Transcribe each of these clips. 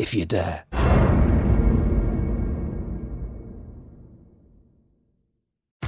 if you dare.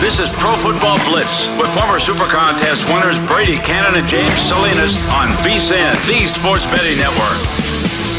This is Pro Football Blitz with former Super Contest winners Brady Cannon and James Salinas on VSIN, the Sports Betting Network.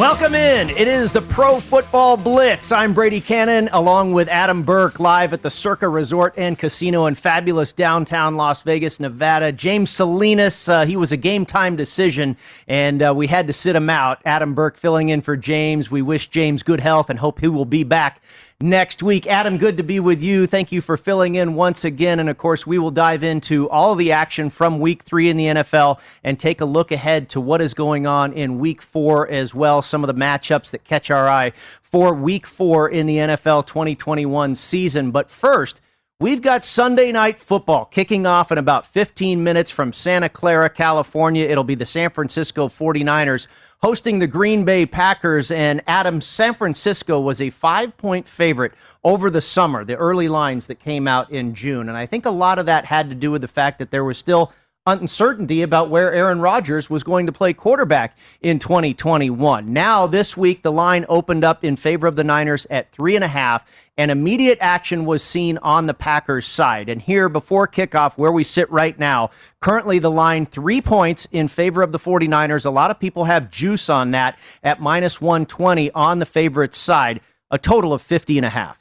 Welcome in. It is the Pro Football Blitz. I'm Brady Cannon along with Adam Burke live at the Circa Resort and Casino in fabulous downtown Las Vegas, Nevada. James Salinas, uh, he was a game time decision and uh, we had to sit him out. Adam Burke filling in for James. We wish James good health and hope he will be back next week. Adam, good to be with you. Thank you for filling in once again. And of course, we will dive into all the action from week three in the NFL and take a look ahead to what is going on in week four as well. Some of the matchups that catch our eye for week four in the NFL 2021 season. But first, We've got Sunday night football kicking off in about 15 minutes from Santa Clara, California. It'll be the San Francisco 49ers hosting the Green Bay Packers. And Adam, San Francisco was a five point favorite over the summer, the early lines that came out in June. And I think a lot of that had to do with the fact that there was still uncertainty about where Aaron Rodgers was going to play quarterback in 2021. Now, this week, the line opened up in favor of the Niners at three and a half, and immediate action was seen on the Packers side. And here, before kickoff, where we sit right now, currently the line three points in favor of the 49ers. A lot of people have juice on that at minus 120 on the favorite side, a total of 50 and a half.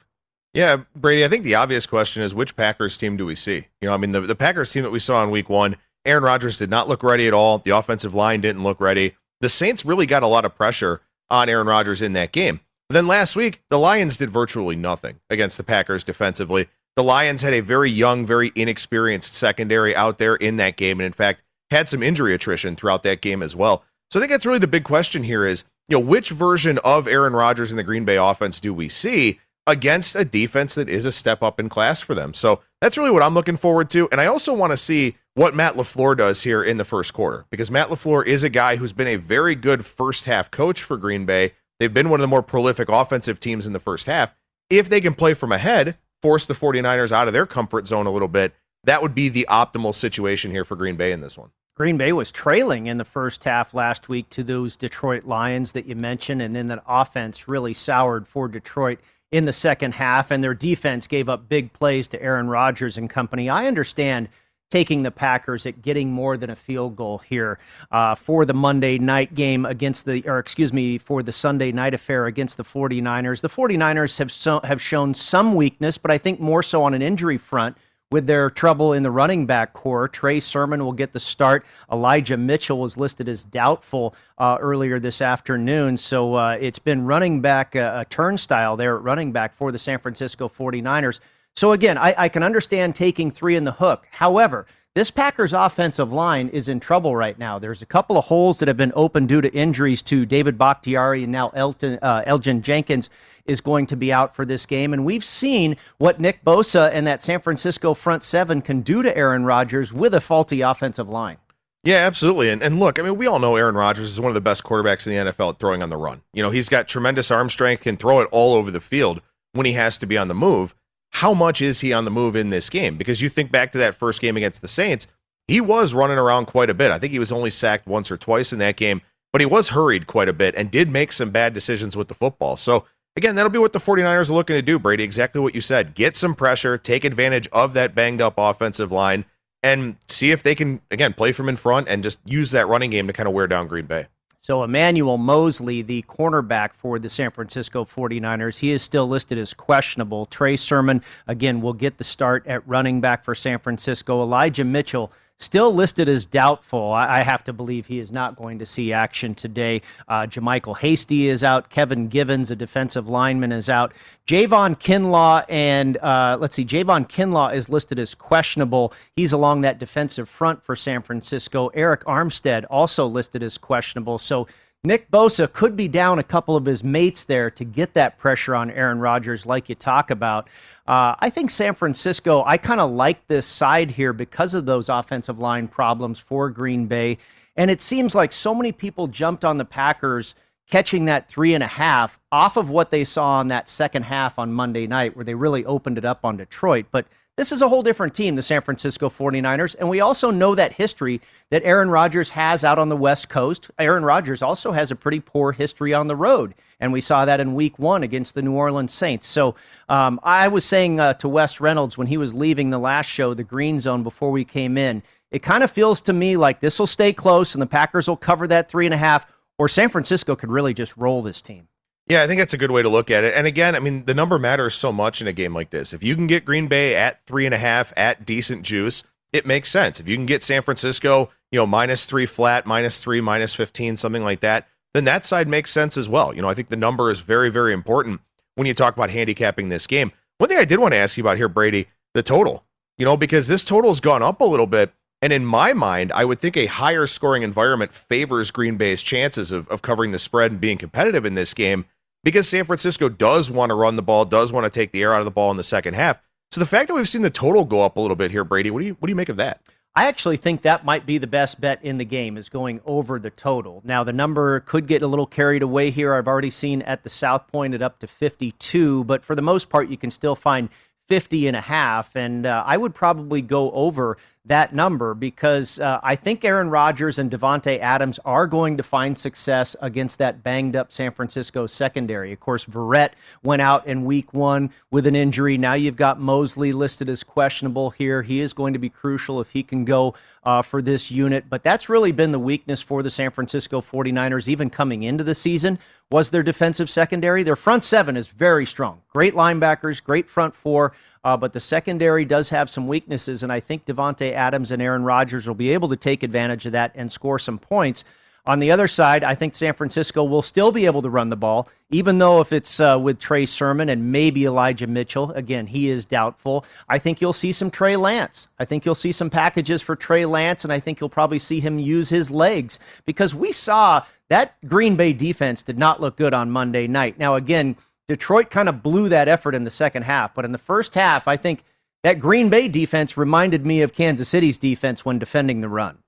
Yeah, Brady, I think the obvious question is which Packers team do we see? You know, I mean, the, the Packers team that we saw in week one, Aaron Rodgers did not look ready at all. The offensive line didn't look ready. The Saints really got a lot of pressure on Aaron Rodgers in that game. But then last week, the Lions did virtually nothing against the Packers defensively. The Lions had a very young, very inexperienced secondary out there in that game, and in fact, had some injury attrition throughout that game as well. So I think that's really the big question here is, you know, which version of Aaron Rodgers in the Green Bay offense do we see against a defense that is a step up in class for them? So that's really what I'm looking forward to. And I also want to see what Matt LaFleur does here in the first quarter because Matt LaFleur is a guy who's been a very good first half coach for Green Bay. They've been one of the more prolific offensive teams in the first half. If they can play from ahead, force the 49ers out of their comfort zone a little bit, that would be the optimal situation here for Green Bay in this one. Green Bay was trailing in the first half last week to those Detroit Lions that you mentioned, and then that offense really soured for Detroit in the second half, and their defense gave up big plays to Aaron Rodgers and company. I understand taking the Packers at getting more than a field goal here uh, for the Monday night game against the, or excuse me, for the Sunday night affair against the 49ers. The 49ers have, so, have shown some weakness, but I think more so on an injury front with their trouble in the running back corps. Trey Sermon will get the start. Elijah Mitchell was listed as doubtful uh, earlier this afternoon. So uh, it's been running back uh, a turnstile there at running back for the San Francisco 49ers. So again, I, I can understand taking three in the hook. However, this Packers offensive line is in trouble right now. There's a couple of holes that have been open due to injuries to David Bakhtiari and now Elton, uh, Elgton Jenkins is going to be out for this game. And we've seen what Nick Bosa and that San Francisco front seven can do to Aaron Rodgers with a faulty offensive line. Yeah, absolutely. And, and look, I mean, we all know Aaron Rodgers is one of the best quarterbacks in the NFL at throwing on the run. You know, he's got tremendous arm strength, can throw it all over the field when he has to be on the move how much is he on the move in this game? Because you think back to that first game against the Saints, he was running around quite a bit. I think he was only sacked once or twice in that game, but he was hurried quite a bit and did make some bad decisions with the football. So, again, that'll be what the 49ers are looking to do, Brady. Exactly what you said. Get some pressure, take advantage of that banged up offensive line, and see if they can, again, play from in front and just use that running game to kind of wear down Green Bay. So Emmanuel Moseley, the cornerback for the San Francisco 49ers, he is still listed as questionable. Trey Sermon, again, will get the start at running back for San Francisco. Elijah Mitchell still listed as doubtful. I, have to believe he is not going to see action today. Uh, JaMycal Hasty is out. Kevin Givens, a defensive lineman, is out. Javon Kinlaw and uh, let's see, Javon Kinlaw is listed as questionable. He's along that defensive front for San Francisco. Arik Armstead also listed as questionable. So Nick Bosa could be down a couple of his mates there to get that pressure on Aaron Rodgers, like you talk about. Uh, I think San Francisco, I kind of like this side here because of those offensive line problems for Green Bay. And it seems like so many people jumped on the Packers catching that three and a half off of what they saw on that second half on Monday night, where they really opened it up on Detroit. But this is a whole different team, the San Francisco 49ers. And we also know that history that Aaron Rodgers has out on the West Coast. Aaron Rodgers also has a pretty poor history on the road. And we saw that in week one against the New Orleans Saints. So um, I was saying uh, to Wes Reynolds when he was leaving the last show, the green zone, before we came in, it kind of feels to me like this will stay close and the Packers will cover that three and a half, or San Francisco could really just roll this team. Yeah, I think that's a good way to look at it. And again, I mean, the number matters so much in a game like this. If you can get Green Bay at three and a half at decent juice, it makes sense. If you can get San Francisco, you know, minus three flat, minus three, minus 15, something like that, then that side makes sense as well. You know, I think the number is very, very important when you talk about handicapping this game. One thing I did want to ask you about here, Brady, the total, you know, because this total has gone up a little bit. And in my mind, I would think a higher scoring environment favors Green Bay's chances of, of covering the spread and being competitive in this game because San Francisco does want to run the ball, does want to take the air out of the ball in the second half. So the fact that we've seen the total go up a little bit here, Brady, what do you what do you make of that? I actually think that might be the best bet in the game is going over the total. Now the number could get a little carried away here. I've already seen at the South Point it up to 52, but for the most part you can still find 50 and a half and uh, I would probably go over that number because uh, I think Aaron Rodgers and Davante Adams are going to find success against that banged up San Francisco secondary. Of course, Verrett went out in week one with an injury. Now you've got Moseley listed as questionable here. He is going to be crucial if he can go uh, for this unit. But that's really been the weakness for the San Francisco 49ers, even coming into the season, was their defensive secondary. Their front seven is very strong. Great linebackers, great front four. Uh, but the secondary does have some weaknesses, and I think Davante Adams and Aaron Rodgers will be able to take advantage of that and score some points. On the other side, I think San Francisco will still be able to run the ball, even though if it's uh, with Trey Sermon and maybe Elijah Mitchell, again, he is doubtful. I think you'll see some Trey Lance. I think you'll see some packages for Trey Lance, and I think you'll probably see him use his legs because we saw that Green Bay defense did not look good on Monday night. Now, again, Detroit kind of blew that effort in the second half. But in the first half, I think that Green Bay defense reminded me of Kansas City's defense when defending the run.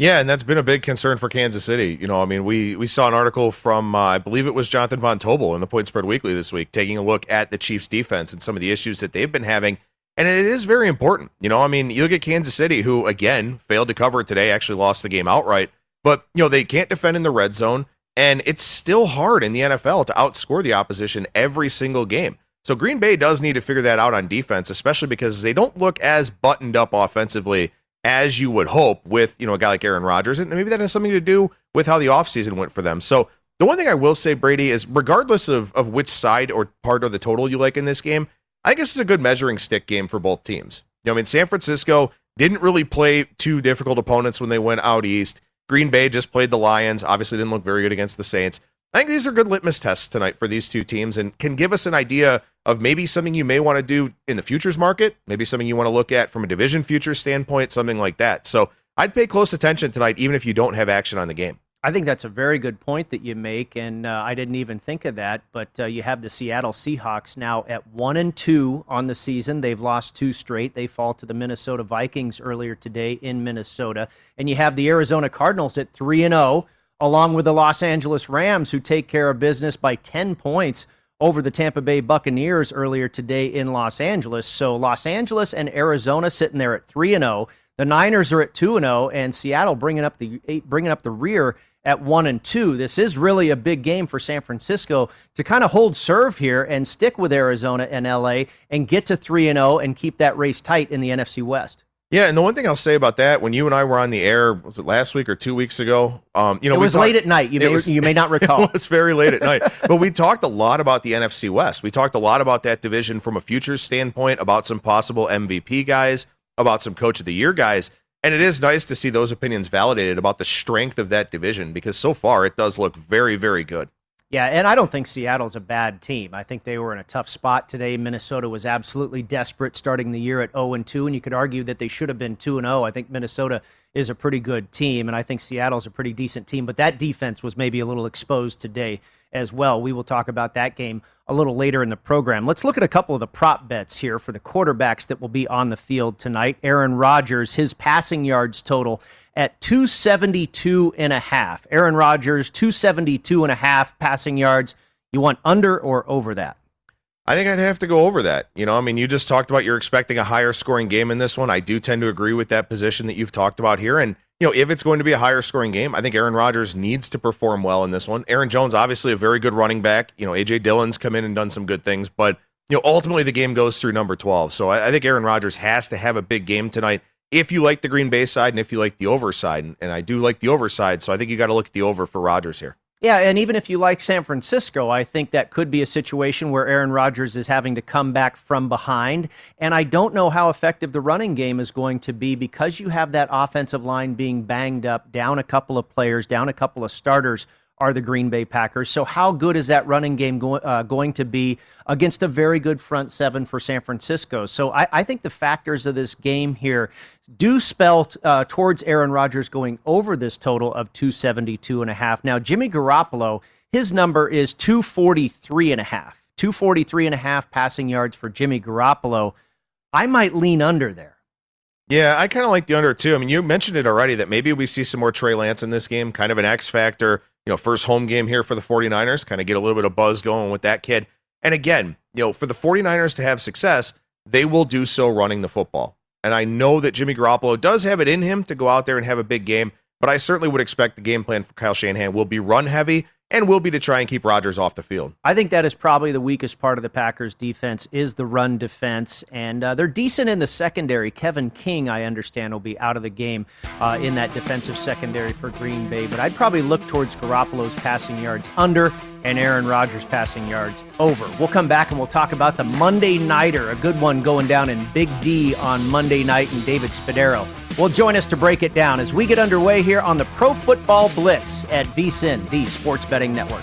Yeah, and that's been a big concern for Kansas City. You know, I mean, we we saw an article from uh, I believe it was Jonathan Von Tobel in the Point Spread Weekly this week, taking a look at the Chiefs' defense and some of the issues that they've been having, and it is very important. You know, I mean, you look at Kansas City, who again failed to cover today, actually lost the game outright, but you know they can't defend in the red zone. And it's still hard in the NFL to outscore the opposition every single game. So Green Bay does need to figure that out on defense, especially because they don't look as buttoned up offensively as you would hope with, you know, a guy like Aaron Rodgers. And maybe that has something to do with how the offseason went for them. So the one thing I will say, Brady, is regardless of, of which side or part of the total you like in this game, I guess it's a good measuring stick game for both teams. You know, I mean, San Francisco didn't really play two difficult opponents when they went out east. Green Bay just played the Lions. Obviously, didn't look very good against the Saints. I think these are good litmus tests tonight for these two teams and can give us an idea of maybe something you may want to do in the futures market, maybe something you want to look at from a division futures standpoint, something like that. So I'd pay close attention tonight, even if you don't have action on the game. I think that's a very good point that you make, and uh, I didn't even think of that. But uh, you have the Seattle Seahawks now at one and two on the season. They've lost two straight. They fall to the Minnesota Vikings earlier today in Minnesota, and you have the Arizona Cardinals at three and zero, oh, along with the Los Angeles Rams, who take care of business by ten points over the Tampa Bay Buccaneers earlier today in Los Angeles. So Los Angeles and Arizona sitting there at three and zero. Oh. The Niners are at two and zero, oh, and Seattle bringing up the bringing up the rear at one and two. This is really a big game for San Francisco to kind of hold serve here and stick with Arizona and LA and get to three and zero oh and keep that race tight in the NFC West. Yeah, and the one thing I'll say about that, when you and I were on the air, was it last week or two weeks ago? Um, you know, it was talked, late at night. You may, was, you may not recall. it was very late at night. But we talked a lot about the NFC West. We talked a lot about that division from a futures standpoint, about some possible MVP guys, about some Coach of the Year guys. And it is nice to see those opinions validated about the strength of that division because so far it does look very, very good. Yeah, and I don't think Seattle's a bad team. I think they were in a tough spot today. Minnesota was absolutely desperate starting the year at 0 and 2, and you could argue that they should have been 2 and 0. I think Minnesota is a pretty good team, and I think Seattle's a pretty decent team, but that defense was maybe a little exposed today as well. We will talk about that game a little later in the program. Let's look at a couple of the prop bets here for the quarterbacks that will be on the field tonight. Aaron Rodgers, his passing yards total at 272 and a half. Aaron Rodgers, 272 and a half passing yards. You want under or over that? I think I'd have to go over that. You know, I mean, you just talked about you're expecting a higher scoring game in this one. I do tend to agree with that position that you've talked about here. And you know, if it's going to be a higher scoring game, I think Aaron Rodgers needs to perform well in this one. Aaron Jones, obviously a very good running back. You know, AJ Dillon's come in and done some good things, but you know, ultimately the game goes through number 12. So I, I think Aaron Rodgers has to have a big game tonight if you like the Green Bay side and if you like the over side. And, and I do like the over side, so I think you got to look at the over for Rodgers here. Yeah, and even if you like San Francisco, I think that could be a situation where Aaron Rodgers is having to come back from behind. And I don't know how effective the running game is going to be because you have that offensive line being banged up, down a couple of players, down a couple of starters are the Green Bay Packers. So, how good is that running game go- uh, going to be against a very good front seven for San Francisco? So, I, I think the factors of this game here do spell uh, towards Aaron Rodgers going over this total of 272 and a half. Now, Jimmy Garoppolo, his number is 243 and a half. 243 and a half passing yards for Jimmy Garoppolo. I might lean under there. Yeah, I kind of like the under too. I mean, you mentioned it already that maybe we see some more Trey Lance in this game, kind of an X factor you know, first home game here for the 49ers, kind of get a little bit of buzz going with that kid. And again, you know, for the 49ers to have success, they will do so running the football. And I know that Jimmy Garoppolo does have it in him to go out there and have a big game, but I certainly would expect the game plan for Kyle Shanahan will be run heavy and will be to try and keep Rodgers off the field. I think that is probably the weakest part of the Packers' defense is the run defense, and uh, they're decent in the secondary. Kevin King, I understand, will be out of the game uh, in that defensive secondary for Green Bay, but I'd probably look towards Garoppolo's passing yards under and Aaron Rodgers' passing yards over. We'll come back and we'll talk about the Monday Nighter, a good one going down in Big D on Monday night, and David Spadaro will join us to break it down as we get underway here on the Pro Football Blitz at VSIN, the Sports Betting Network.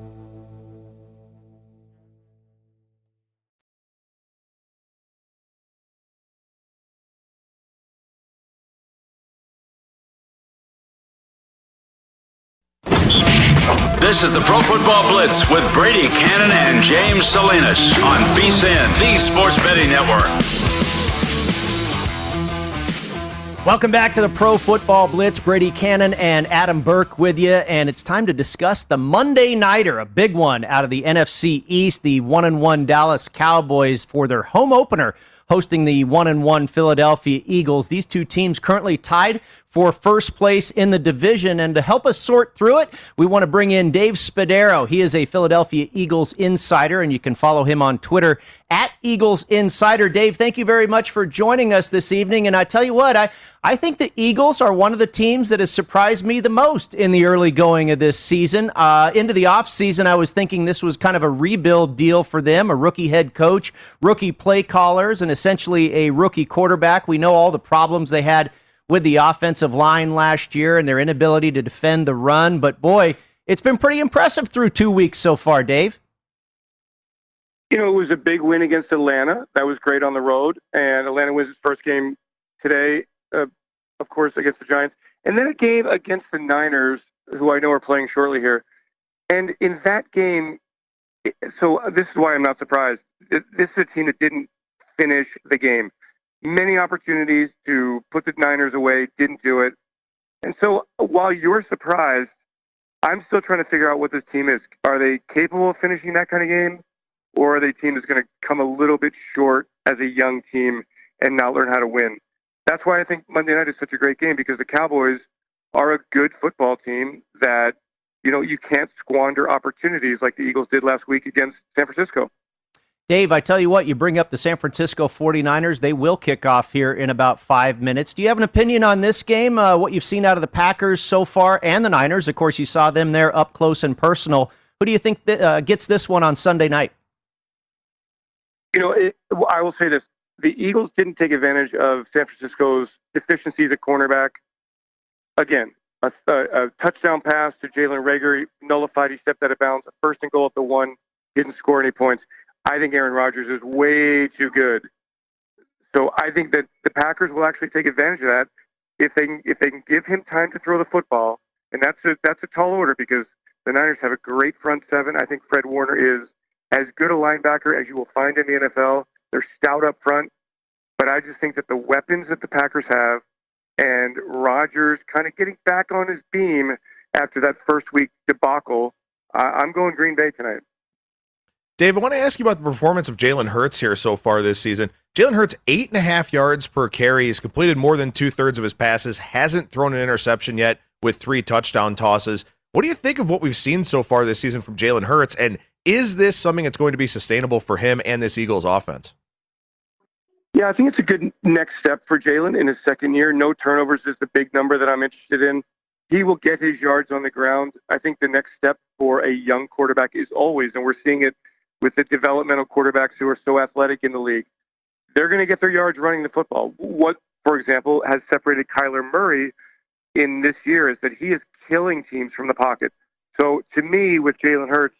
This is the Pro Football Blitz with Brady Cannon and James Salinas on VSIN, the Sports Betting Network. Welcome back to the Pro Football Blitz. Brady Cannon and Adam Burke with you, and it's time to discuss the Monday Nighter, a big one out of the NFC East. The one and one Dallas Cowboys for their home opener hosting the one and one Philadelphia Eagles. These two teams currently tied for first place in the division. And to help us sort through it, we want to bring in Dave Spadaro. He is a Philadelphia Eagles insider, and you can follow him on Twitter at Eagles Insider. Dave, thank you very much for joining us this evening. And I tell you what, I, I think the Eagles are one of the teams that has surprised me the most in the early going of this season. Uh, into the offseason, I was thinking this was kind of a rebuild deal for them, a rookie head coach, rookie play callers, and essentially a rookie quarterback. We know all the problems they had with the offensive line last year and their inability to defend the run. But boy, it's been pretty impressive through two weeks so far, Dave you know, it was a big win against Atlanta. That was great on the road, and Atlanta wins its first game today, uh, of course, against the Giants, and then a game against the Niners, who I know are playing shortly here. And in that game, so this is why I'm not surprised. This is a team that didn't finish the game. Many opportunities to put the Niners away, didn't do it. And so while you're surprised, I'm still trying to figure out what this team is. Are they capable of finishing that kind of game? or are they team that's going to come a little bit short as a young team and not learn how to win? That's why I think Monday night is such a great game because the Cowboys are a good football team that you know you can't squander opportunities like the Eagles did last week against San Francisco. Dave, I tell you what, you bring up the San Francisco 49ers. They will kick off here in about five minutes. Do you have an opinion on this game, uh, what you've seen out of the Packers so far and the Niners? Of course, you saw them there up close and personal. Who do you think th- uh, gets this one on Sunday night? You know, it, I will say this: the Eagles didn't take advantage of San Francisco's deficiencies at cornerback. Again, a, a, a touchdown pass to Jalen Reagor nullified. He stepped out of bounds. A first and goal at the one, didn't score any points. I think Aaron Rodgers is way too good. So I think that the Packers will actually take advantage of that if they if they can give him time to throw the football, and that's a that's a tall order because the Niners have a great front seven. I think Fred Warner is as good a linebacker as you will find in the NFL. They're stout up front, but I just think that the weapons that the Packers have and Rodgers kind of getting back on his beam after that first week debacle, I'm going Green Bay tonight. Dave, I want to ask you about the performance of Jalen Hurts here so far this season. Jalen Hurts, eight and a half yards per carry. He's completed more than two thirds of his passes, hasn't thrown an interception yet with three touchdown tosses. What do you think of what we've seen so far this season from Jalen Hurts? And is this something that's going to be sustainable for him and this Eagles offense? Yeah, I think it's a good next step for Jalen in his second year. No turnovers is the big number that I'm interested in. He will get his yards on the ground. I think the next step for a young quarterback is always, and we're seeing it with the developmental quarterbacks who are so athletic in the league, they're going to get their yards running the football. What, for example, has separated Kyler Murray in this year is that he is killing teams from the pocket. So to me, with Jalen Hurts,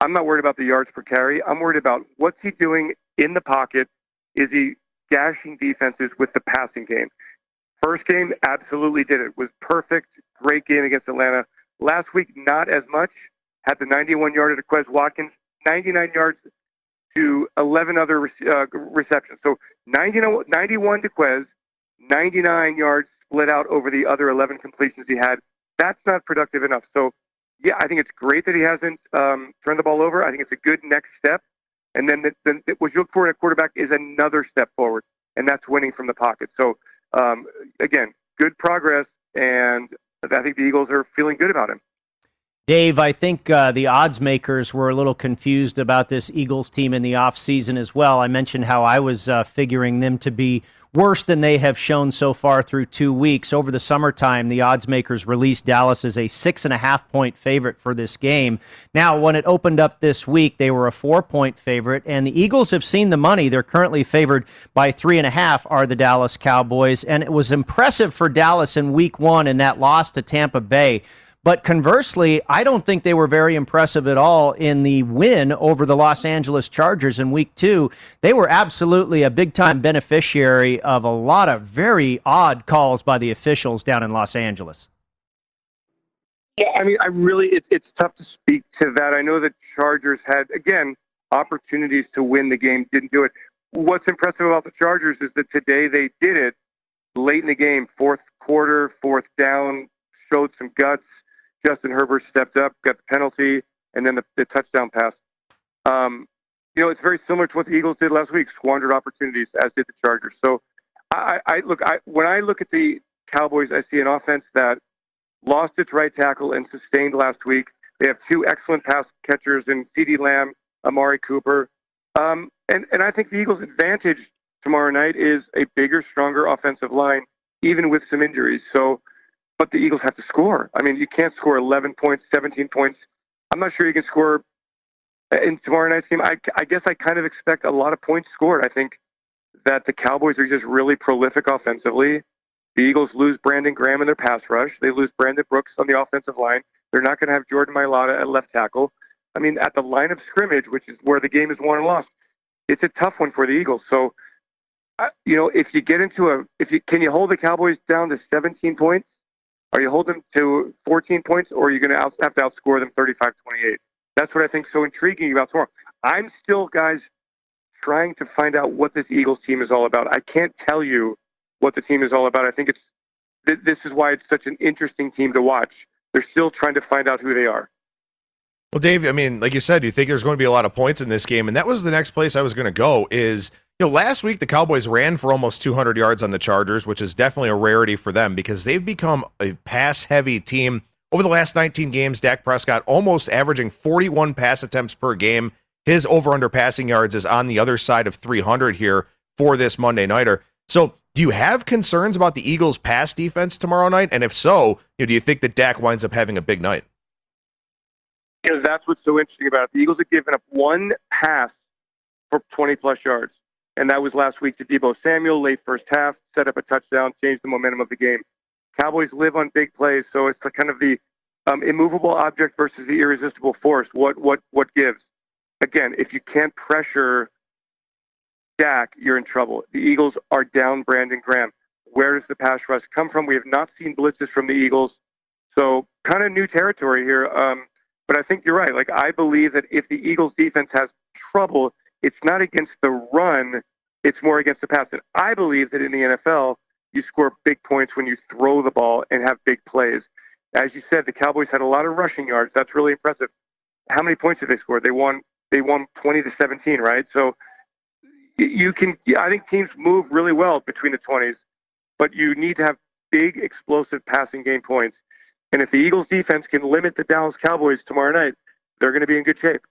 I'm not worried about the yards per carry. I'm worried about what's he doing in the pocket. Is he gashing defenses with the passing game? First game, absolutely did it. Was perfect. Great game against Atlanta. Last week, not as much. Had the 91 yarder to Quez Watkins, 99 yards to 11 other uh, receptions. So 91, 91 to Quez, 99 yards split out over the other 11 completions he had. That's not productive enough. So, yeah, I think it's great that he hasn't um, turned the ball over. I think it's a good next step. And then the, the, what you look for in a quarterback is another step forward, and that's winning from the pocket. So, um, again, good progress, and I think the Eagles are feeling good about him. Dave, I think uh, the odds makers were a little confused about this Eagles team in the offseason as well. I mentioned how I was uh, figuring them to be worse than they have shown so far through two weeks. Over the summertime, the odds makers released Dallas as a six and a half point favorite for this game. Now, when it opened up this week, they were a four point favorite, and the Eagles have seen the money. They're currently favored by three and a half, are the Dallas Cowboys. And it was impressive for Dallas in week one in that loss to Tampa Bay. But conversely, I don't think they were very impressive at all in the win over the Los Angeles Chargers in week two. They were absolutely a big time beneficiary of a lot of very odd calls by the officials down in Los Angeles. Yeah, I mean, I really, it, it's tough to speak to that. I know the Chargers had, again, opportunities to win the game, didn't do it. What's impressive about the Chargers is that today they did it late in the game, fourth quarter, fourth down, showed some guts Justin Herbert stepped up, got the penalty, and then the, the touchdown pass. Um, you know, it's very similar to what the Eagles did last week, squandered opportunities, as did the Chargers. So, I, I look, I, when I look at the Cowboys, I see an offense that lost its right tackle and sustained last week. They have two excellent pass catchers in CeeDee Lamb, Amari Cooper. Um, and, and I think the Eagles' advantage tomorrow night is a bigger, stronger offensive line, even with some injuries. So but the Eagles have to score. I mean, you can't score 11 points, 17 points. I'm not sure you can score in tomorrow night's game. I, I guess I kind of expect a lot of points scored. I think that the Cowboys are just really prolific offensively. The Eagles lose Brandon Graham in their pass rush. They lose Brandon Brooks on the offensive line. They're not going to have Jordan Mailata at left tackle. I mean, at the line of scrimmage, which is where the game is won and lost, it's a tough one for the Eagles. So, you know, if you get into a, if you can you hold the Cowboys down to 17 points, are you holding to 14 points, or are you going to have to outscore them 35 28? That's what I think so intriguing about tomorrow. I'm still, guys, trying to find out what this Eagles team is all about. I can't tell you what the team is all about. I think it's th- this is why it's such an interesting team to watch. They're still trying to find out who they are. Well, Dave, I mean, like you said, you think there's going to be a lot of points in this game, and that was the next place I was going to go. Is you know, last week the Cowboys ran for almost 200 yards on the Chargers, which is definitely a rarity for them because they've become a pass heavy team. Over the last 19 games, Dak Prescott almost averaging 41 pass attempts per game. His over under passing yards is on the other side of 300 here for this Monday Nighter. So, do you have concerns about the Eagles' pass defense tomorrow night? And if so, you know, do you think that Dak winds up having a big night? You know, that's what's so interesting about it. The Eagles have given up one pass for 20 plus yards and that was last week to Deebo Samuel, late first half, set up a touchdown, changed the momentum of the game. Cowboys live on big plays, so it's kind of the um, immovable object versus the irresistible force. What what what gives? Again, if you can't pressure Dak, you're in trouble. The Eagles are down Brandon Graham. Where does the pass rush come from? We have not seen blitzes from the Eagles, so kind of new territory here. Um, but I think you're right. Like I believe that if the Eagles defense has trouble, it's not against the run it's more against the pass. And I believe that in the NFL, you score big points when you throw the ball and have big plays. As you said, the Cowboys had a lot of rushing yards. That's really impressive. How many points did they score? They won. They won 20 to 17, right? So you can. I think teams move really well between the 20s, but you need to have big, explosive passing game points. And if the Eagles defense can limit the Dallas Cowboys tomorrow night, they're going to be in good shape.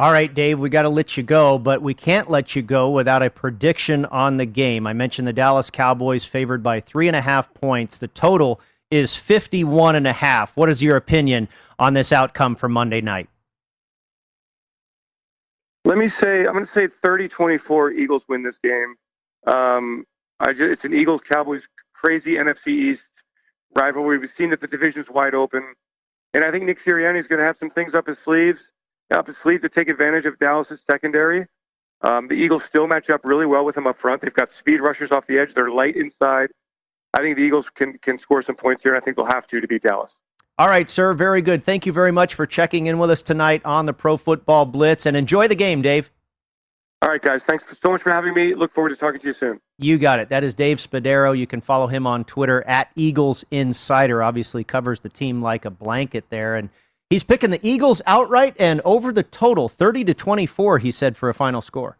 All right, Dave, we got to let you go, but we can't let you go without a prediction on the game. I mentioned the Dallas Cowboys favored by three and a half points. The total is 51 and a half. What is your opinion on this outcome for Monday night? Let me say, I'm going to say 30 24 Eagles win this game. Um, just, it's an Eagles Cowboys crazy NFC East rivalry. We've seen that the division's wide open. And I think Nick Sirianni is going to have some things up his sleeves up his sleeve to take advantage of Dallas's secondary. Um, the Eagles still match up really well with them up front. They've got speed rushers off the edge. They're light inside. I think the Eagles can can score some points here. I think they'll have to to beat Dallas. All right, sir. Very good. Thank you very much for checking in with us tonight on the Pro Football Blitz, and enjoy the game, Dave. All right, guys. Thanks so much for having me. Look forward to talking to you soon. You got it. That is Dave Spadaro. You can follow him on Twitter at Eagles Insider. Obviously, covers the team like a blanket there. And he's picking the Eagles outright and over the total 30 to 24, he said, for a final score.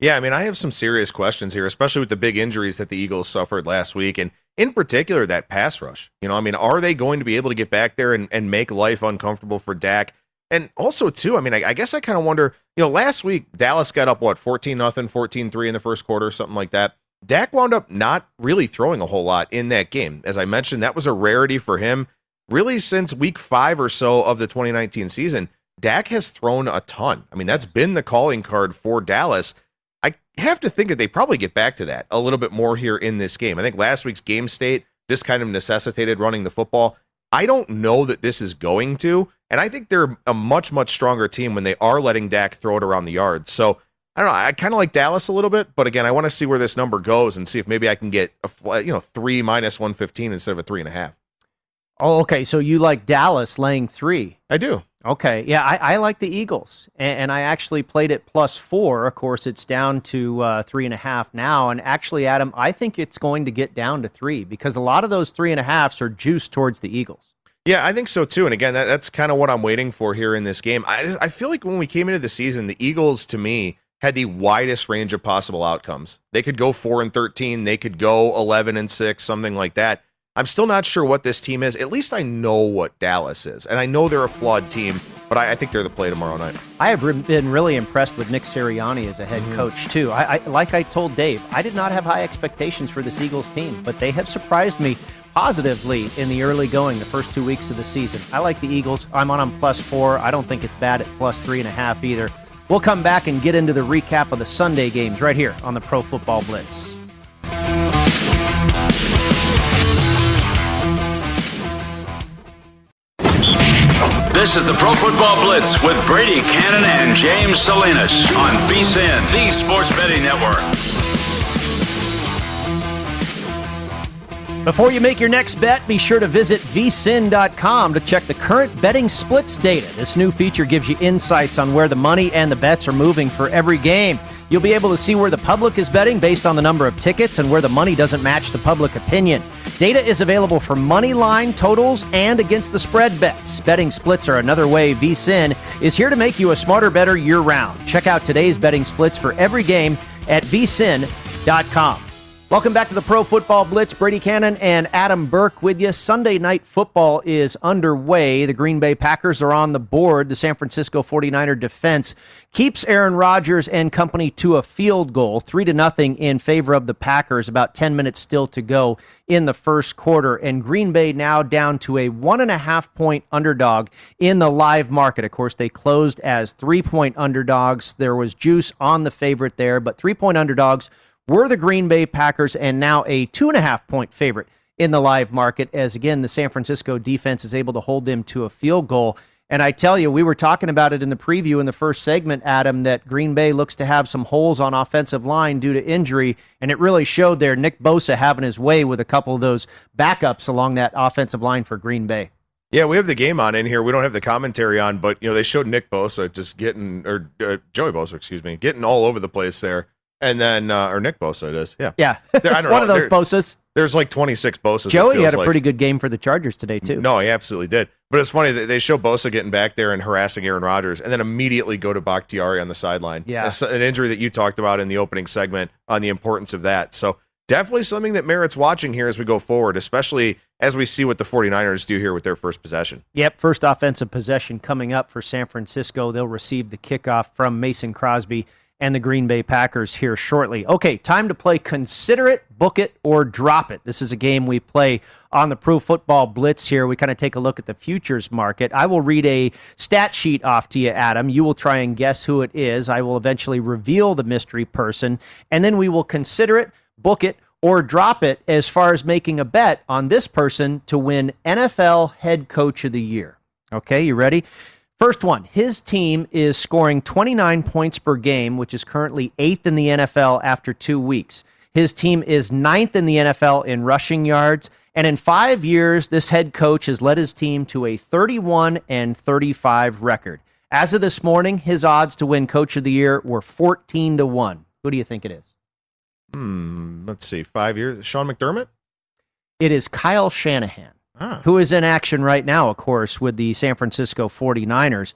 Yeah, I mean, I have some serious questions here, especially with the big injuries that the Eagles suffered last week. And in particular, that pass rush. You know, I mean, are they going to be able to get back there and, and make life uncomfortable for Dak? And also, too, I mean, I, I guess I kind of wonder, you know, last week, Dallas got up, what, 14 nothing, 14 3 in the first quarter, something like that. Dak wound up not really throwing a whole lot in that game. As I mentioned, that was a rarity for him. Really, since week five or so of the 2019 season, Dak has thrown a ton. I mean, that's been the calling card for Dallas. I have to think that they probably get back to that a little bit more here in this game. I think last week's game state just kind of necessitated running the football. I don't know that this is going to. And I think they're a much, much stronger team when they are letting Dak throw it around the yard. So I don't know. I kind of like Dallas a little bit, but again, I want to see where this number goes and see if maybe I can get a you know three minus one fifteen instead of a three and a half. Oh, okay. So you like Dallas laying three? I do. Okay. Yeah, I, I like the Eagles, and, and, I actually played it plus four. Of course, it's down to uh, three and a half now. And actually, Adam, I think it's going to get down to three because a lot of those three and a halfs are juiced towards the Eagles. Yeah, I think so too. And again, that, that's kind of what I'm waiting for here in this game. I, I feel like when we came into the season, the Eagles, to me, had the widest range of possible outcomes. They could go 4 and 13, they could go 11 and 6, something like that. I'm still not sure what this team is. At least I know what Dallas is. And I know they're a flawed team, but I, I think they're the play tomorrow night. I have re- been really impressed with Nick Sirianni as a head mm-hmm. coach, too. I, I, like I told Dave, I did not have high expectations for this Eagles team, but they have surprised me positively in the early going, the first two weeks of the season. I like the Eagles. I'm on them plus four. I don't think it's bad at plus three and a half either. We'll come back and get into the recap of the Sunday games right here on the Pro Football Blitz. This is the Pro Football Blitz with Brady Cannon and James Salinas on VSIN, the Sports Betting Network. Before you make your next bet, be sure to visit vsin.com to check the current betting splits data. This new feature gives you insights on where the money and the bets are moving for every game. You'll be able to see where the public is betting based on the number of tickets and where the money doesn't match the public opinion. Data is available for money line totals and against the spread bets. Betting splits are another way vsin is here to make you a smarter bettor year round. Check out today's betting splits for every game at vsin.com. Welcome back to the Pro Football Blitz. Brady Cannon and Adam Burke with you. Sunday night football is underway. The Green Bay Packers are on the board. The San Francisco 49er defense keeps Aaron Rodgers and company to a field goal, 3 to nothing in favor of the Packers. About 10 minutes still to go in the first quarter. And Green Bay now down to a one and a half point underdog in the live market. Of course, they closed as three point underdogs. There was juice on the favorite there, but three point underdogs were the Green Bay Packers and now a two and a half point favorite in the live market as again the San Francisco defense is able to hold them to a field goal. And I tell you, we were talking about it in the preview in the first segment, Adam, that Green Bay looks to have some holes on offensive line due to injury, and it really showed there. Nick Bosa having his way with a couple of those backups along that offensive line for Green Bay. Yeah, we have the game on in here. We don't have the commentary on, but you know they showed Nick Bosa just getting or uh, Joey Bosa, excuse me, getting all over the place there. And then, uh, or Nick Bosa, it is. Yeah. Yeah. I don't One know. of those there, Bosas. There's like 26 Bosas. Joey had a like. pretty good game for the Chargers today, too. No, he absolutely did. But it's funny that they show Bosa getting back there and harassing Aaron Rodgers and then immediately go to Bakhtiari on the sideline. Yeah. That's an injury that you talked about in the opening segment on the importance of that. So definitely something that merits watching here as we go forward, especially as we see what the 49ers do here with their first possession. Yep, first offensive possession coming up for San Francisco. They'll receive the kickoff from Mason Crosby and the Green Bay Packers here shortly. Okay, time to play Consider It, Book It, or Drop It. This is a game we play on the Pro Football Blitz here. We kind of take a look at the futures market. I will read a stat sheet off to you, Adam. You will try and guess who it is. I will eventually reveal the mystery person, and then we will consider it, book it, or drop it as far as making a bet on this person to win NFL Head Coach of the Year. Okay, you ready? First one, his team is scoring 29 points per game, which is currently eighth in the NFL after two weeks. His team is ninth in the NFL in rushing yards. And in five years, this head coach has led his team to a 31 and 35 record. As of this morning, his odds to win Coach of the Year were 14 to 1. Who do you think it is? Hmm, let's see. Five years. Sean McDermott? It is Kyle Shanahan, ah. who is in action right now, of course, with the San Francisco 49ers.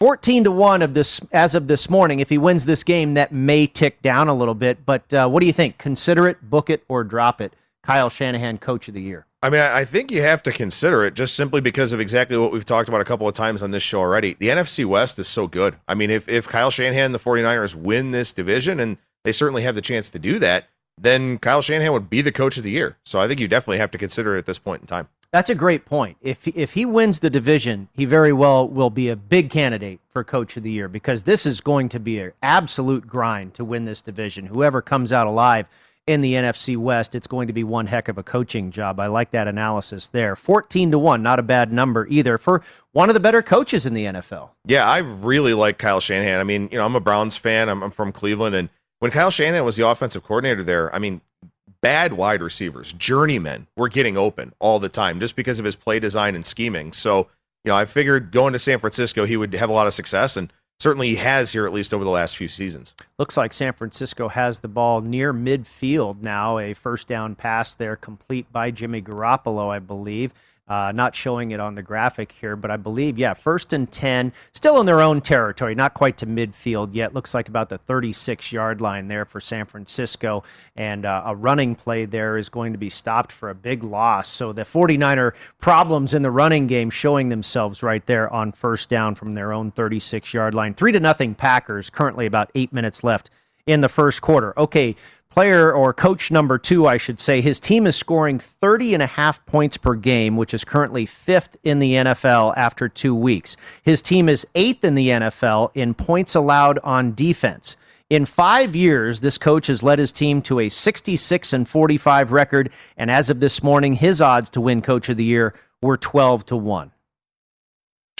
14 to 1 of this as of this morning. If he wins this game, that may tick down a little bit. But uh, what do you think? Consider it, book it, or drop it. Kyle Shanahan, coach of the year. I mean, I think you have to consider it just simply because of exactly what we've talked about a couple of times on this show already. The NFC West is so good. I mean, if, if Kyle Shanahan and the 49ers win this division, and they certainly have the chance to do that, then Kyle Shanahan would be the coach of the year. So I think you definitely have to consider it at this point in time. That's a great point. If if he wins the division, he very well will be a big candidate for coach of the year because this is going to be an absolute grind to win this division. Whoever comes out alive in the NFC West, it's going to be one heck of a coaching job. I like that analysis there. 14 to 1, not a bad number either for one of the better coaches in the NFL. Yeah, I really like Kyle Shanahan. I mean, you know, I'm a Browns fan. I'm, I'm from Cleveland and when Kyle Shanahan was the offensive coordinator there, I mean, bad wide receivers, journeymen, were getting open all the time just because of his play design and scheming. So, you know, I figured going to San Francisco, he would have a lot of success, and certainly he has here at least over the last few seasons. Looks like San Francisco has the ball near midfield now. A first down pass there, complete by Jimmy Garoppolo, I believe. Uh, not showing it on the graphic here, but I believe, yeah, first and 10, still in their own territory, not quite to midfield yet. Looks like about the 36 yard line there for San Francisco. And uh, a running play there is going to be stopped for a big loss. So the 49er problems in the running game showing themselves right there on first down from their own 36 yard line. Three to nothing Packers, currently about eight minutes left in the first quarter. Okay, player or coach number two, I should say, his team is scoring 30 and a half points per game, which is currently fifth in the NFL after two weeks. His team is eighth in the NFL in points allowed on defense. In five years, this coach has led his team to a 66 and 45 record, and as of this morning, his odds to win Coach of the Year were 12 to 1.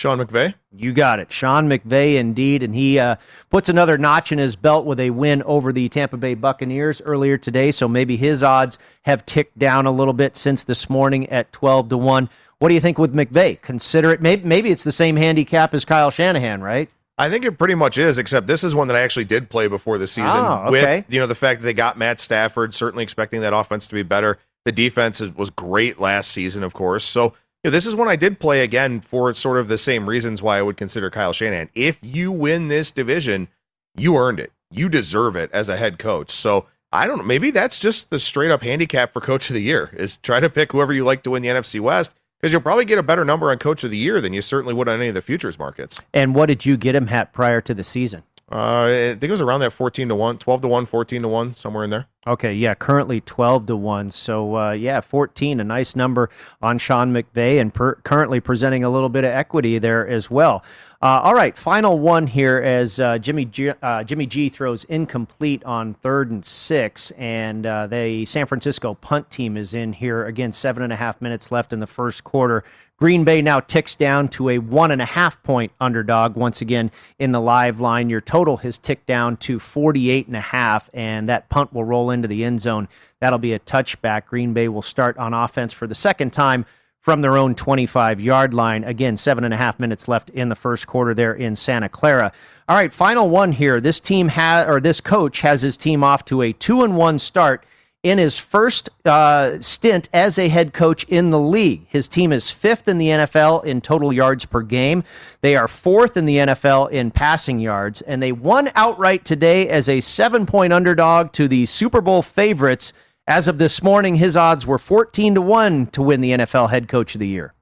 Sean McVay? You got it. Sean McVay, indeed. And he uh, puts another notch in his belt with a win over the Tampa Bay Buccaneers earlier today. So maybe his odds have ticked down a little bit since this morning at 12 to 1. What do you think with McVay? Consider it. Maybe, maybe it's the same handicap as Kyle Shanahan, right? I think it pretty much is, except this is one that I actually did play before the season. Oh, okay. With you know the fact that they got Matt Stafford, certainly expecting that offense to be better. The defense was great last season, of course. So know, this is one I did play again for sort of the same reasons why I would consider Kyle Shanahan. If you win this division, you earned it. You deserve it as a head coach. So I don't know. Maybe that's just the straight up handicap for coach of the year is try to pick whoever you like to win the NFC West because you'll probably get a better number on coach of the year than you certainly would on any of the futures markets. And what did you get him at prior to the season? Uh, I think it was around that 14 to 1, 12 to 1, 14 to 1, somewhere in there. Okay, yeah, currently 12 to 1. So, uh, yeah, 14, a nice number on Sean McVay, and per- currently presenting a little bit of equity there as well. Uh, all right, final one here as uh, Jimmy G, uh, Jimmy G throws incomplete on third and six, and uh, the San Francisco punt team is in here again. Seven and a half minutes left in the first quarter. Green Bay now ticks down to a one and a half point underdog once again in the live line. Your total has ticked down to 48 and a half, and that punt will roll into the end zone. That'll be a touchback. Green Bay will start on offense for the second time from their own 25 yard line. Again, seven and a half minutes left in the first quarter there in Santa Clara. All right, final one here. This team has, or this coach has his team off to a two and one start in his first uh, stint as a head coach in the league. His team is fifth in the NFL in total yards per game. They are fourth in the NFL in passing yards, and they won outright today as a seven point underdog to the Super Bowl favorites. As of this morning, his odds were 14 to 1 to win the NFL head coach of the year.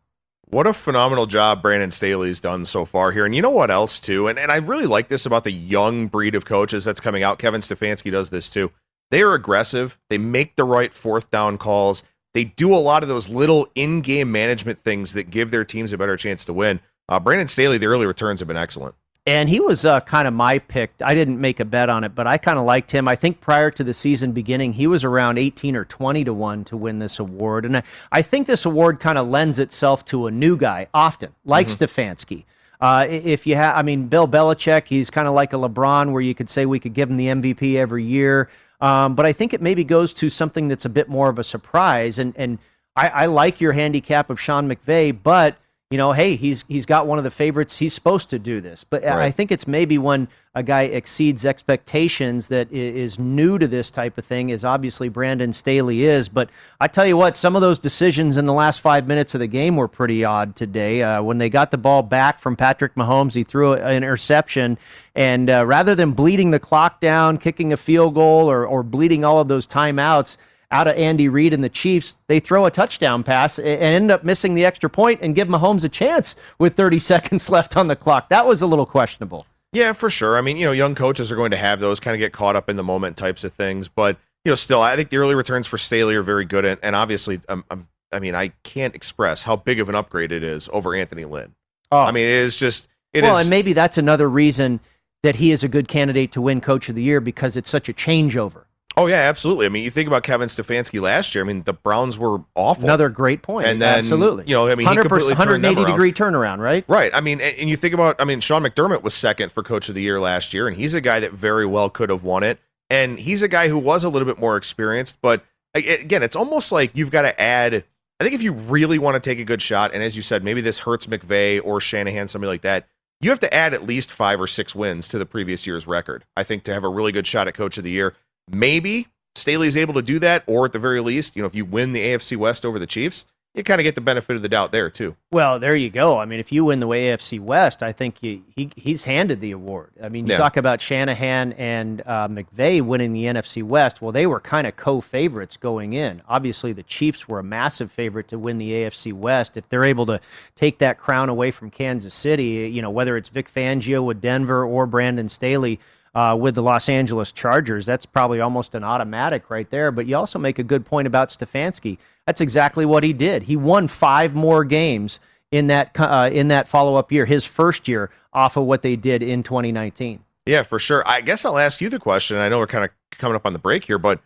What a phenomenal job Brandon Staley's done so far here. And you know what else, too? And, and I really like this about the young breed of coaches that's coming out. Kevin Stefanski does this, too they are aggressive. They make the right fourth down calls. They do a lot of those little in game management things that give their teams a better chance to win. Uh, Brandon Staley, the early returns have been excellent. And he was uh, kind of my pick. I didn't make a bet on it, but I kind of liked him. I think prior to the season beginning, he was around 18 or 20 to 1 to win this award. And I, I think this award kind of lends itself to a new guy often, like mm-hmm. Stefanski. Uh, if you have, I mean, Bill Belichick, he's kind of like a LeBron where you could say we could give him the MVP every year. Um, but I think it maybe goes to something that's a bit more of a surprise. And and I, I like your handicap of Sean McVay, but you know, hey, he's he's got one of the favorites. He's supposed to do this. But right. I think it's maybe when a guy exceeds expectations that is new to this type of thing, is obviously Brandon Staley is. But I tell you what, some of those decisions in the last five minutes of the game were pretty odd today. Uh, when they got the ball back from Patrick Mahomes, he threw an interception, and uh, rather than bleeding the clock down, kicking a field goal, or or bleeding all of those timeouts out of Andy Reid and the Chiefs, they throw a touchdown pass and end up missing the extra point and give Mahomes a chance with 30 seconds left on the clock. That was a little questionable. Yeah, for sure. I mean, you know, young coaches are going to have those kind of get caught up in the moment types of things, but you know, still, I think the early returns for Staley are very good, and, and obviously, um, um, I mean, I can't express how big of an upgrade it is over Anthony Lynn. Oh. I mean, it is just it well, is, and maybe that's another reason that he is a good candidate to win Coach of the Year because it's such a changeover. Oh yeah, absolutely. I mean, you think about Kevin Stefanski last year. I mean, the Browns were awful. Another great point. And then, absolutely, you know, I mean, 180 degree turnaround, right? Right. I mean, and you think about, I mean, Sean McDermott was second for Coach of the Year last year, and he's a guy that very well could have won it. And he's a guy who was a little bit more experienced, but again, it's almost like you've got to add. I think if you really want to take a good shot, and as you said, maybe this hurts McVay or Shanahan, somebody like that, you have to add at least five or six wins to the previous year's record. I think to have a really good shot at Coach of the Year. Maybe Staley's able to do that, or at the very least, you know, if you win the AFC West over the Chiefs, you kind of get the benefit of the doubt there too. Well, there you go. I mean, if you win the AFC West, I think he, he he's handed the award. I mean, you yeah. talk about Shanahan and uh, McVay winning the NFC West. Well, they were kind of co-favorites going in. Obviously, the Chiefs were a massive favorite to win the AFC West. If they're able to take that crown away from Kansas City, you know, whether it's Vic Fangio with Denver or Brandon Staley uh, with the Los Angeles Chargers. That's probably almost an automatic right there. But you also make a good point about Stefanski. That's exactly what he did. He won five more games in that uh, in that follow up year, his first year, off of what they did in 2019. Yeah, for sure. I guess I'll ask you the question. I know we're kind of coming up on the break here, but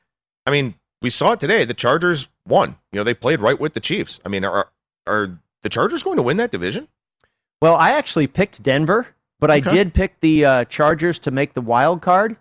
I mean, we saw it today. The Chargers won. You know, they played right with the Chiefs. I mean, are are the Chargers going to win that division? Well, I actually picked Denver but okay. I did pick the uh, Chargers to make the wild card,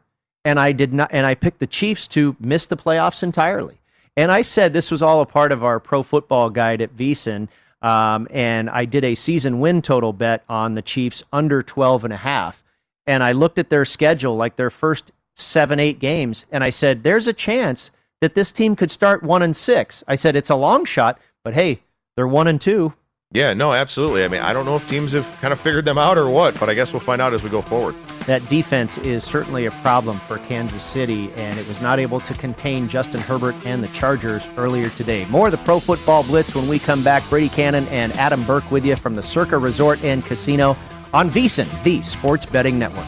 and I did not, and I picked the Chiefs to miss the playoffs entirely. And I said this was all a part of our pro football guide at VSiN. Um, and I did a season win total bet on the Chiefs under 12 and a half. And I looked at their schedule, like their first seven, eight games, and I said, there's a chance that this team could start one and six. I said, it's a long shot, but hey, they're one and two. Yeah, no, absolutely. I mean, I don't know if teams have kind of figured them out or what, but I guess we'll find out as we go forward. That defense is certainly a problem for Kansas City, and it was not able to contain Justin Herbert and the Chargers earlier today. More of the Pro Football Blitz when we come back. Brady Cannon and Adam Burke with you from the Circa Resort and Casino on VSiN, the Sports Betting Network.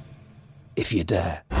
If you dare.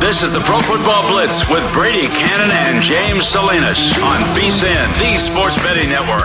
This is the Pro Football Blitz with Brady Cannon and James Salinas on VSIN, the Sports Betting Network.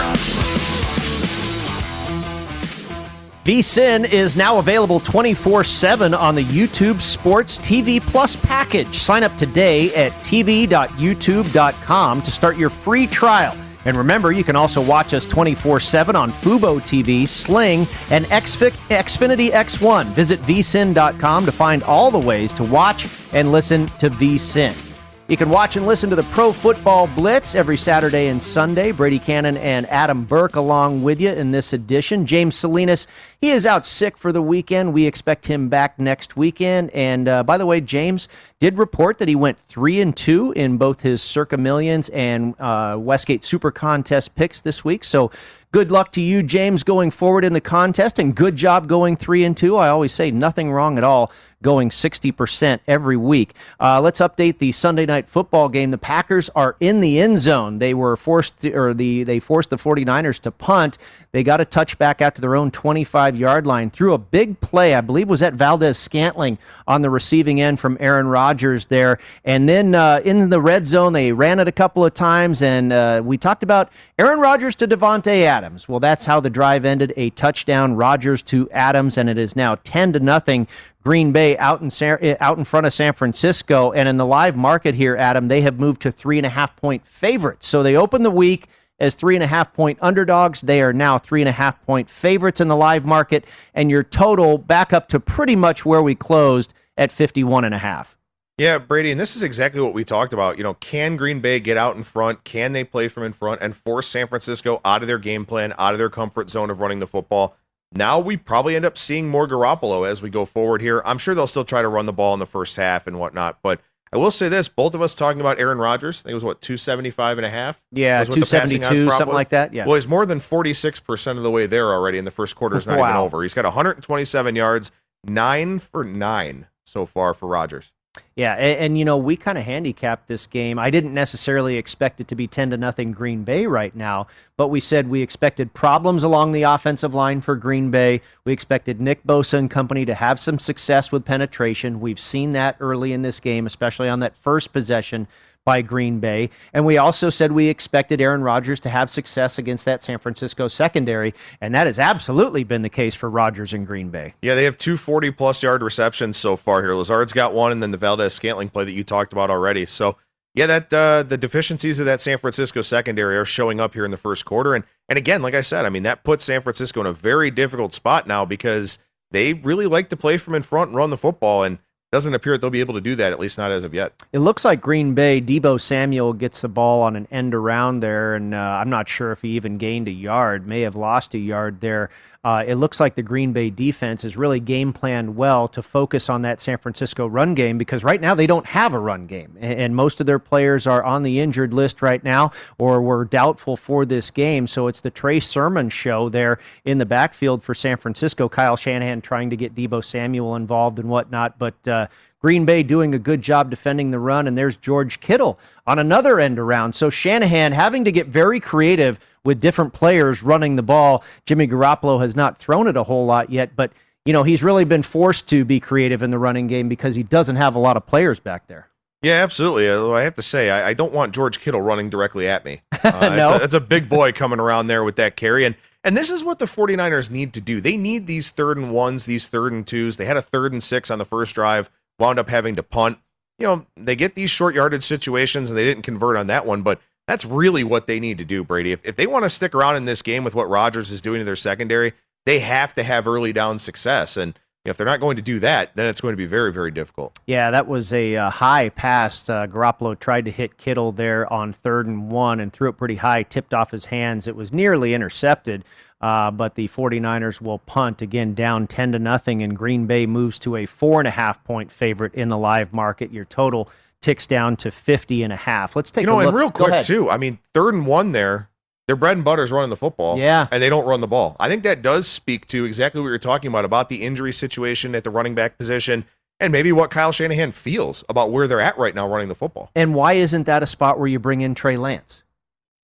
VSIN is now available 24 7 on the YouTube Sports TV Plus package. Sign up today at tv.youtube.com to start your free trial. And remember, you can also watch us 24 7 on Fubo TV, Sling, and Xfinity X1. Visit vsin.com to find all the ways to watch and listen to vsin. You can watch and listen to the Pro Football Blitz every Saturday and Sunday. Brady Cannon and Adam Burke along with you in this edition. James Salinas, he is out sick for the weekend. We expect him back next weekend. And uh, by the way, James did report that he went three and two in both his Circa Millions and uh, Westgate Super Contest picks this week. So good luck to you, James, going forward in the contest, and good job going three and two. I always say nothing wrong at all going 60% every week. Uh, let's update the Sunday night football game. The Packers are in the end zone. They were forced to, or the they forced the 49ers to punt. They got a touchback out to their own 25 yard line through a big play. I believe was at Valdes-Scantling on the receiving end from Aaron Rodgers there. And then uh, in the red zone, they ran it a couple of times. And uh, we talked about Aaron Rodgers to Davante Adams. Well, that's how the drive ended. A touchdown, Rodgers to Adams, and it is now 10 to nothing Green Bay out in San, eh, out in front of San Francisco. And in the live market here, Adam, they have moved to three and a half point favorites. So they opened the week as three and a half point underdogs. They are now three and a half point favorites in the live market, and your total back up to pretty much where we closed at 51 and a half. Yeah, Brady, and this is exactly what we talked about. You know, can Green Bay get out in front? Can they play from in front and force San Francisco out of their game plan, out of their comfort zone of running the football? Now we probably end up seeing more Garoppolo as we go forward here. I'm sure they'll still try to run the ball in the first half and whatnot, but I will say this: both of us talking about Aaron Rodgers. I think it was what 275 and a half. Yeah, 272, something like that. Yeah. Well, he's more than 46 percent of the way there already in the first quarter. Is not wow. even over. He's got 127 yards, nine for nine so far for Rodgers. Yeah, and, and, you know we kind of handicapped this game. I didn't necessarily expect it to be ten to nothing Green Bay right now, but we said we expected problems along the offensive line for Green Bay. We expected Nick Bosa and company to have some success with penetration. We've seen that early in this game, especially on that first possession by Green Bay. And we also said we expected Aaron Rodgers to have success against that San Francisco secondary. And that has absolutely been the case for Rodgers in Green Bay. Yeah, they have two 40 plus yard receptions so far here. Lazard's got one, and then the Valdes-Scantling play that you talked about already. So, yeah, that uh, the deficiencies of that San Francisco secondary are showing up here in the first quarter. And and again, like I said, I mean that puts San Francisco in a very difficult spot now because they really like to play from in front and run the football. And doesn't appear that they'll be able to do that, at least not as of yet. It looks like Green Bay, Deebo Samuel gets the ball on an end around there, and uh, I'm not sure if he even gained a yard, may have lost a yard there. Uh, it looks like the Green Bay defense is really game planned well to focus on that San Francisco run game because right now they don't have a run game. And, and most of their players are on the injured list right now or were doubtful for this game. So it's the Trey Sermon show there in the backfield for San Francisco. Kyle Shanahan trying to get Deebo Samuel involved and whatnot. But uh, Green Bay doing a good job defending the run, and there's George Kittle on another end around. So Shanahan having to get very creative with different players running the ball. Jimmy Garoppolo has not thrown it a whole lot yet, but you know he's really been forced to be creative in the running game because he doesn't have a lot of players back there. Yeah, absolutely. Although I have to say, I, I don't want George Kittle running directly at me. Uh, no. it's, a, it's a big boy coming around there with that carry. And and this is what the 49ers need to do. They need these third and ones, these third and twos. They had a third and six on the first drive wound up having to punt. You know, they get these short yardage situations and they didn't convert on that one, but that's really what they need to do, Brady. If, if they want to stick around in this game with what Rodgers is doing to their secondary, they have to have early down success. And If they're not going to do that, then it's going to be very, very difficult. Yeah, that was a uh, high pass. Uh, Garoppolo tried to hit Kittle there on third and one and threw it pretty high, tipped off his hands. It was nearly intercepted, uh, but the 49ers will punt again down 10 to nothing, and Green Bay moves to a four and a half point favorite in the live market. Your total ticks down to 50 and a half. Let's take you know, a look. and real quick, too, I mean, third and one there, their bread and butter is running the football. Yeah. And they don't run the ball. I think that does speak to exactly what you're talking about, about the injury situation at the running back position and maybe what Kyle Shanahan feels about where they're at right now running the football. And why isn't that a spot where you bring in Trey Lance?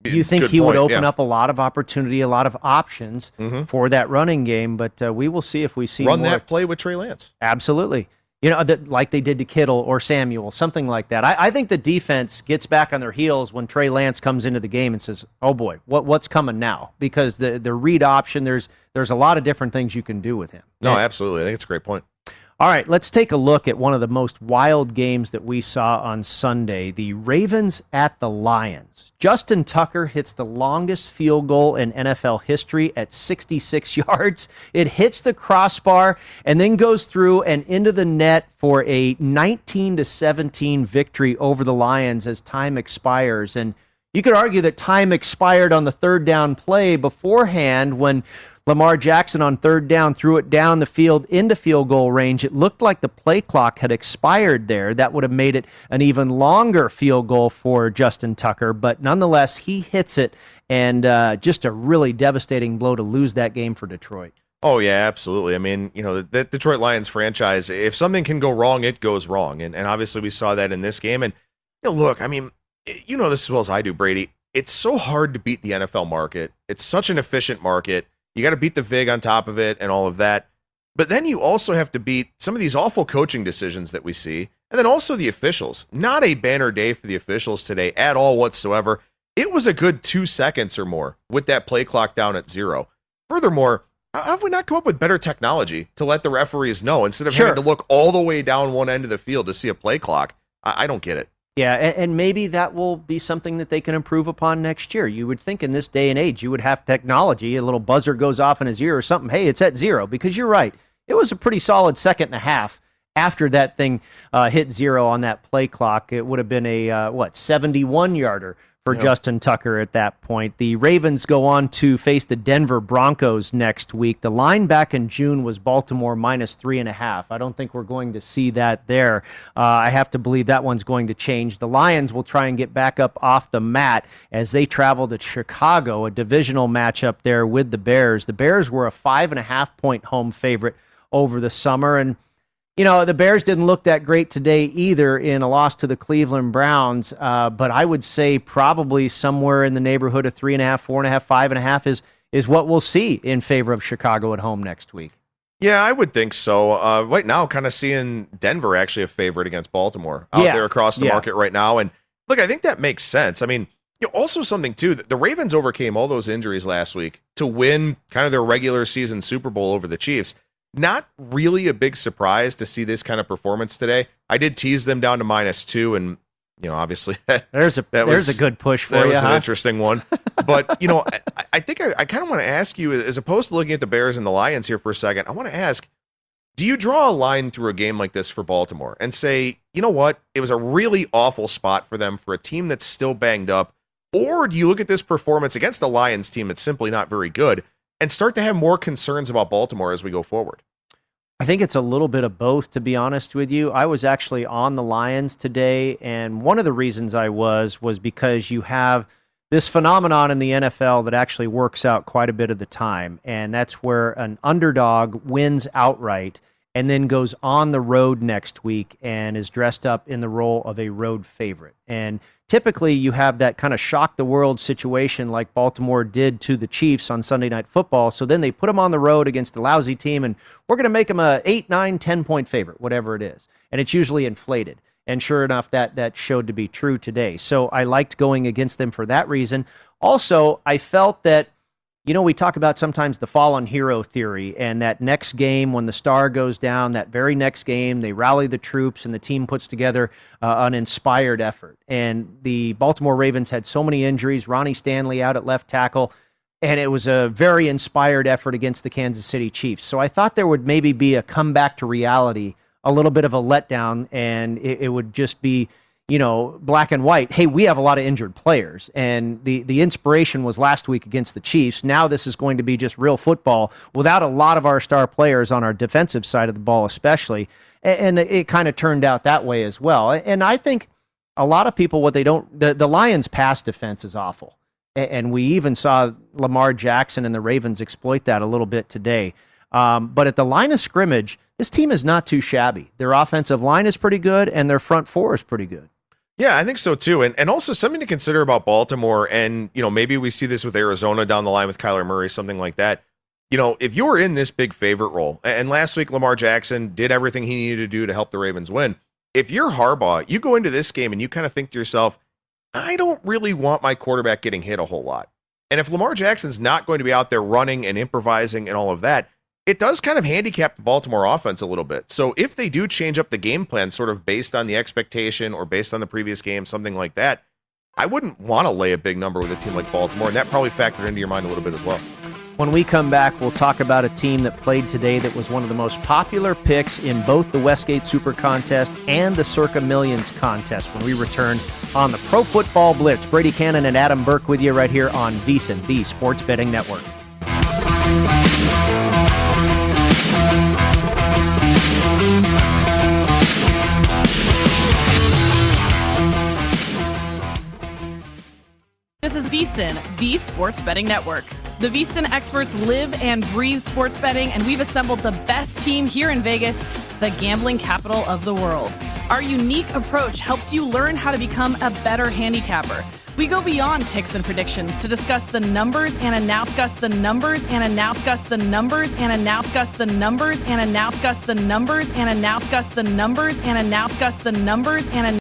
You think Good he would open yeah. up a lot of opportunity, a lot of options Mhm. for that running game, but uh, we will see if we see Run more. that play with Trey Lance. Absolutely. You know, that, like they did to Kittle or Samuel, something like that. I, I think the defense gets back on their heels when Trey Lance comes into the game and says, "Oh boy, what what's coming now?" Because the the read option, there's there's a lot of different things you can do with him. No, absolutely. I think it's a great point. All right, let's take a look at one of the most wild games that we saw on Sunday the Ravens at the Lions. Justin Tucker hits the longest field goal in NFL history at 66 yards. It hits the crossbar and then goes through and into the net for a 19 to 17 victory over the Lions as time expires. And you could argue that time expired on the third down play beforehand when Lamar Jackson on third down threw it down the field into field goal range. It looked like the play clock had expired there. That would have made it an even longer field goal for Justin Tucker, but nonetheless, he hits it, and uh, just a really devastating blow to lose that game for Detroit. Oh yeah, absolutely. I mean, you know, the, Detroit Lions franchise, if something can go wrong, it goes wrong. And and obviously we saw that in this game. And you know, look, I mean, you know this as well as I do, Brady. It's so hard to beat the NFL market. It's such an efficient market. You got to beat the VIG on top of it and all of that. But then you also have to beat some of these awful coaching decisions that we see. And then also the officials. Not a banner day for the officials today at all whatsoever. It was a good two seconds or more with that play clock down at zero. Furthermore, how have we not come up with better technology to let the referees know instead of Sure. having to look all the way down one end of the field to see a play clock? I, I don't get it. Yeah, and, and maybe that will be something that they can improve upon next year. You would think in this day and age, you would have technology. A little buzzer goes off in his ear or something. Hey, it's at zero. Because you're right. It was a pretty solid second and a half after that thing uh, hit zero on that play clock. It would have been a, uh, what, 71 yarder for Yep. Justin Tucker at that point. The Ravens go on to face the Denver Broncos next week. The line back in June was Baltimore minus three and a half. I don't think we're going to see that there. Uh, I have to believe that one's going to change. The Lions will try and get back up off the mat as they travel to Chicago, a divisional matchup there with the Bears. The Bears were a five and a half point home favorite over the summer. And you know, the Bears didn't look that great today either in a loss to the Cleveland Browns. Uh, but I would say probably somewhere in the neighborhood of three and a half, four and a half, five and a half is is what we'll see in favor of Chicago at home next week. Yeah, I would think so. Uh, right now, kind of seeing Denver actually a favorite against Baltimore out Yeah, there across the yeah. market right now. And look, I think that makes sense. I mean, you know, also something too. that The Ravens overcame all those injuries last week to win kind of their regular season Super Bowl over the Chiefs. Not really a big surprise to see this kind of performance today. I did tease them down to minus two, and you know, obviously There's a That there's was- a good push for that you. was huh? an interesting one. But you know, I, I think I, I kind of want to ask you, as opposed to looking at the Bears and the Lions here for a second, I want to ask: Do you draw a line through a game like this for Baltimore and say, you know what, it was a really awful spot for them for a team that's still banged up, or do you look at this performance against the Lions team that's simply not very good and start to have more concerns about Baltimore as we go forward? I think it's a little bit of both, to be honest with you. I was actually on the Lions today, and one of the reasons I was was because you have this phenomenon in the NFL that actually works out quite a bit of the time, and that's where an underdog wins outright and then goes on the road next week and is dressed up in the role of a road favorite. And typically you have that kind of shock the world situation like Baltimore did to the Chiefs on Sunday Night Football. So then they put them on the road against a lousy team and we're going to make them a 8, 9, 10 point favorite, whatever it is. And it's usually inflated. And sure enough, that that showed to be true today. So I liked going against them for that reason. Also, I felt that you know, we talk about sometimes the fallen hero theory, and that next game when the star goes down, that very next game, they rally the troops and the team puts together uh, an inspired effort. And the Baltimore Ravens had so many injuries. Ronnie Stanley out at left tackle. and it was a very inspired effort against the Kansas City Chiefs. So I thought there would maybe be a comeback to reality, a little bit of a letdown, and it, it would just be you know, black and white, hey, we have a lot of injured players. And the, the inspiration was last week against the Chiefs. Now this is going to be just real football without a lot of our star players on our defensive side of the ball, especially. And, it kind of turned out that way as well. And I think a lot of people, what they don't, the, the Lions' pass defense is awful. And we even saw Lamar Jackson and the Ravens exploit that a little bit today. Um, but at the line of scrimmage, this team is not too shabby. Their offensive line is pretty good, and their front four is pretty good. Yeah, I think so too. And and also something to consider about Baltimore and you know, maybe we see this with Arizona down the line with Kyler Murray, something like that. You know, if you're in this big favorite role, and last week Lamar Jackson did everything he needed to do to help the Ravens win. If you're Harbaugh, you go into this game and you kind of think to yourself, I don't really want my quarterback getting hit a whole lot. And if Lamar Jackson's not going to be out there running and improvising and all of that, it does kind of handicap the Baltimore offense a little bit. So if they do change up the game plan, sort of based on the expectation or based on the previous game, something like that, I wouldn't want to lay a big number with a team like Baltimore, and that probably factored into your mind a little bit as well. When we come back, we'll talk about a team that played today that was one of the most popular picks in both the Westgate Super Contest and the Circa Millions contest when we return on the Pro Football Blitz. Brady Cannon and Adam Burke with you right here on VSiN, the Sports Betting Network. This is VSiN, the Sports Betting Network. The VSiN experts live and breathe sports betting, and we've assembled the best team here in Vegas, the gambling capital of the world. Our unique approach helps you learn how to become a better handicapper. We go beyond picks and predictions to discuss the numbers and announce the numbers and announce the numbers and announce the numbers and announce the numbers and announce the numbers and announce the numbers and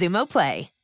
Xumo Play.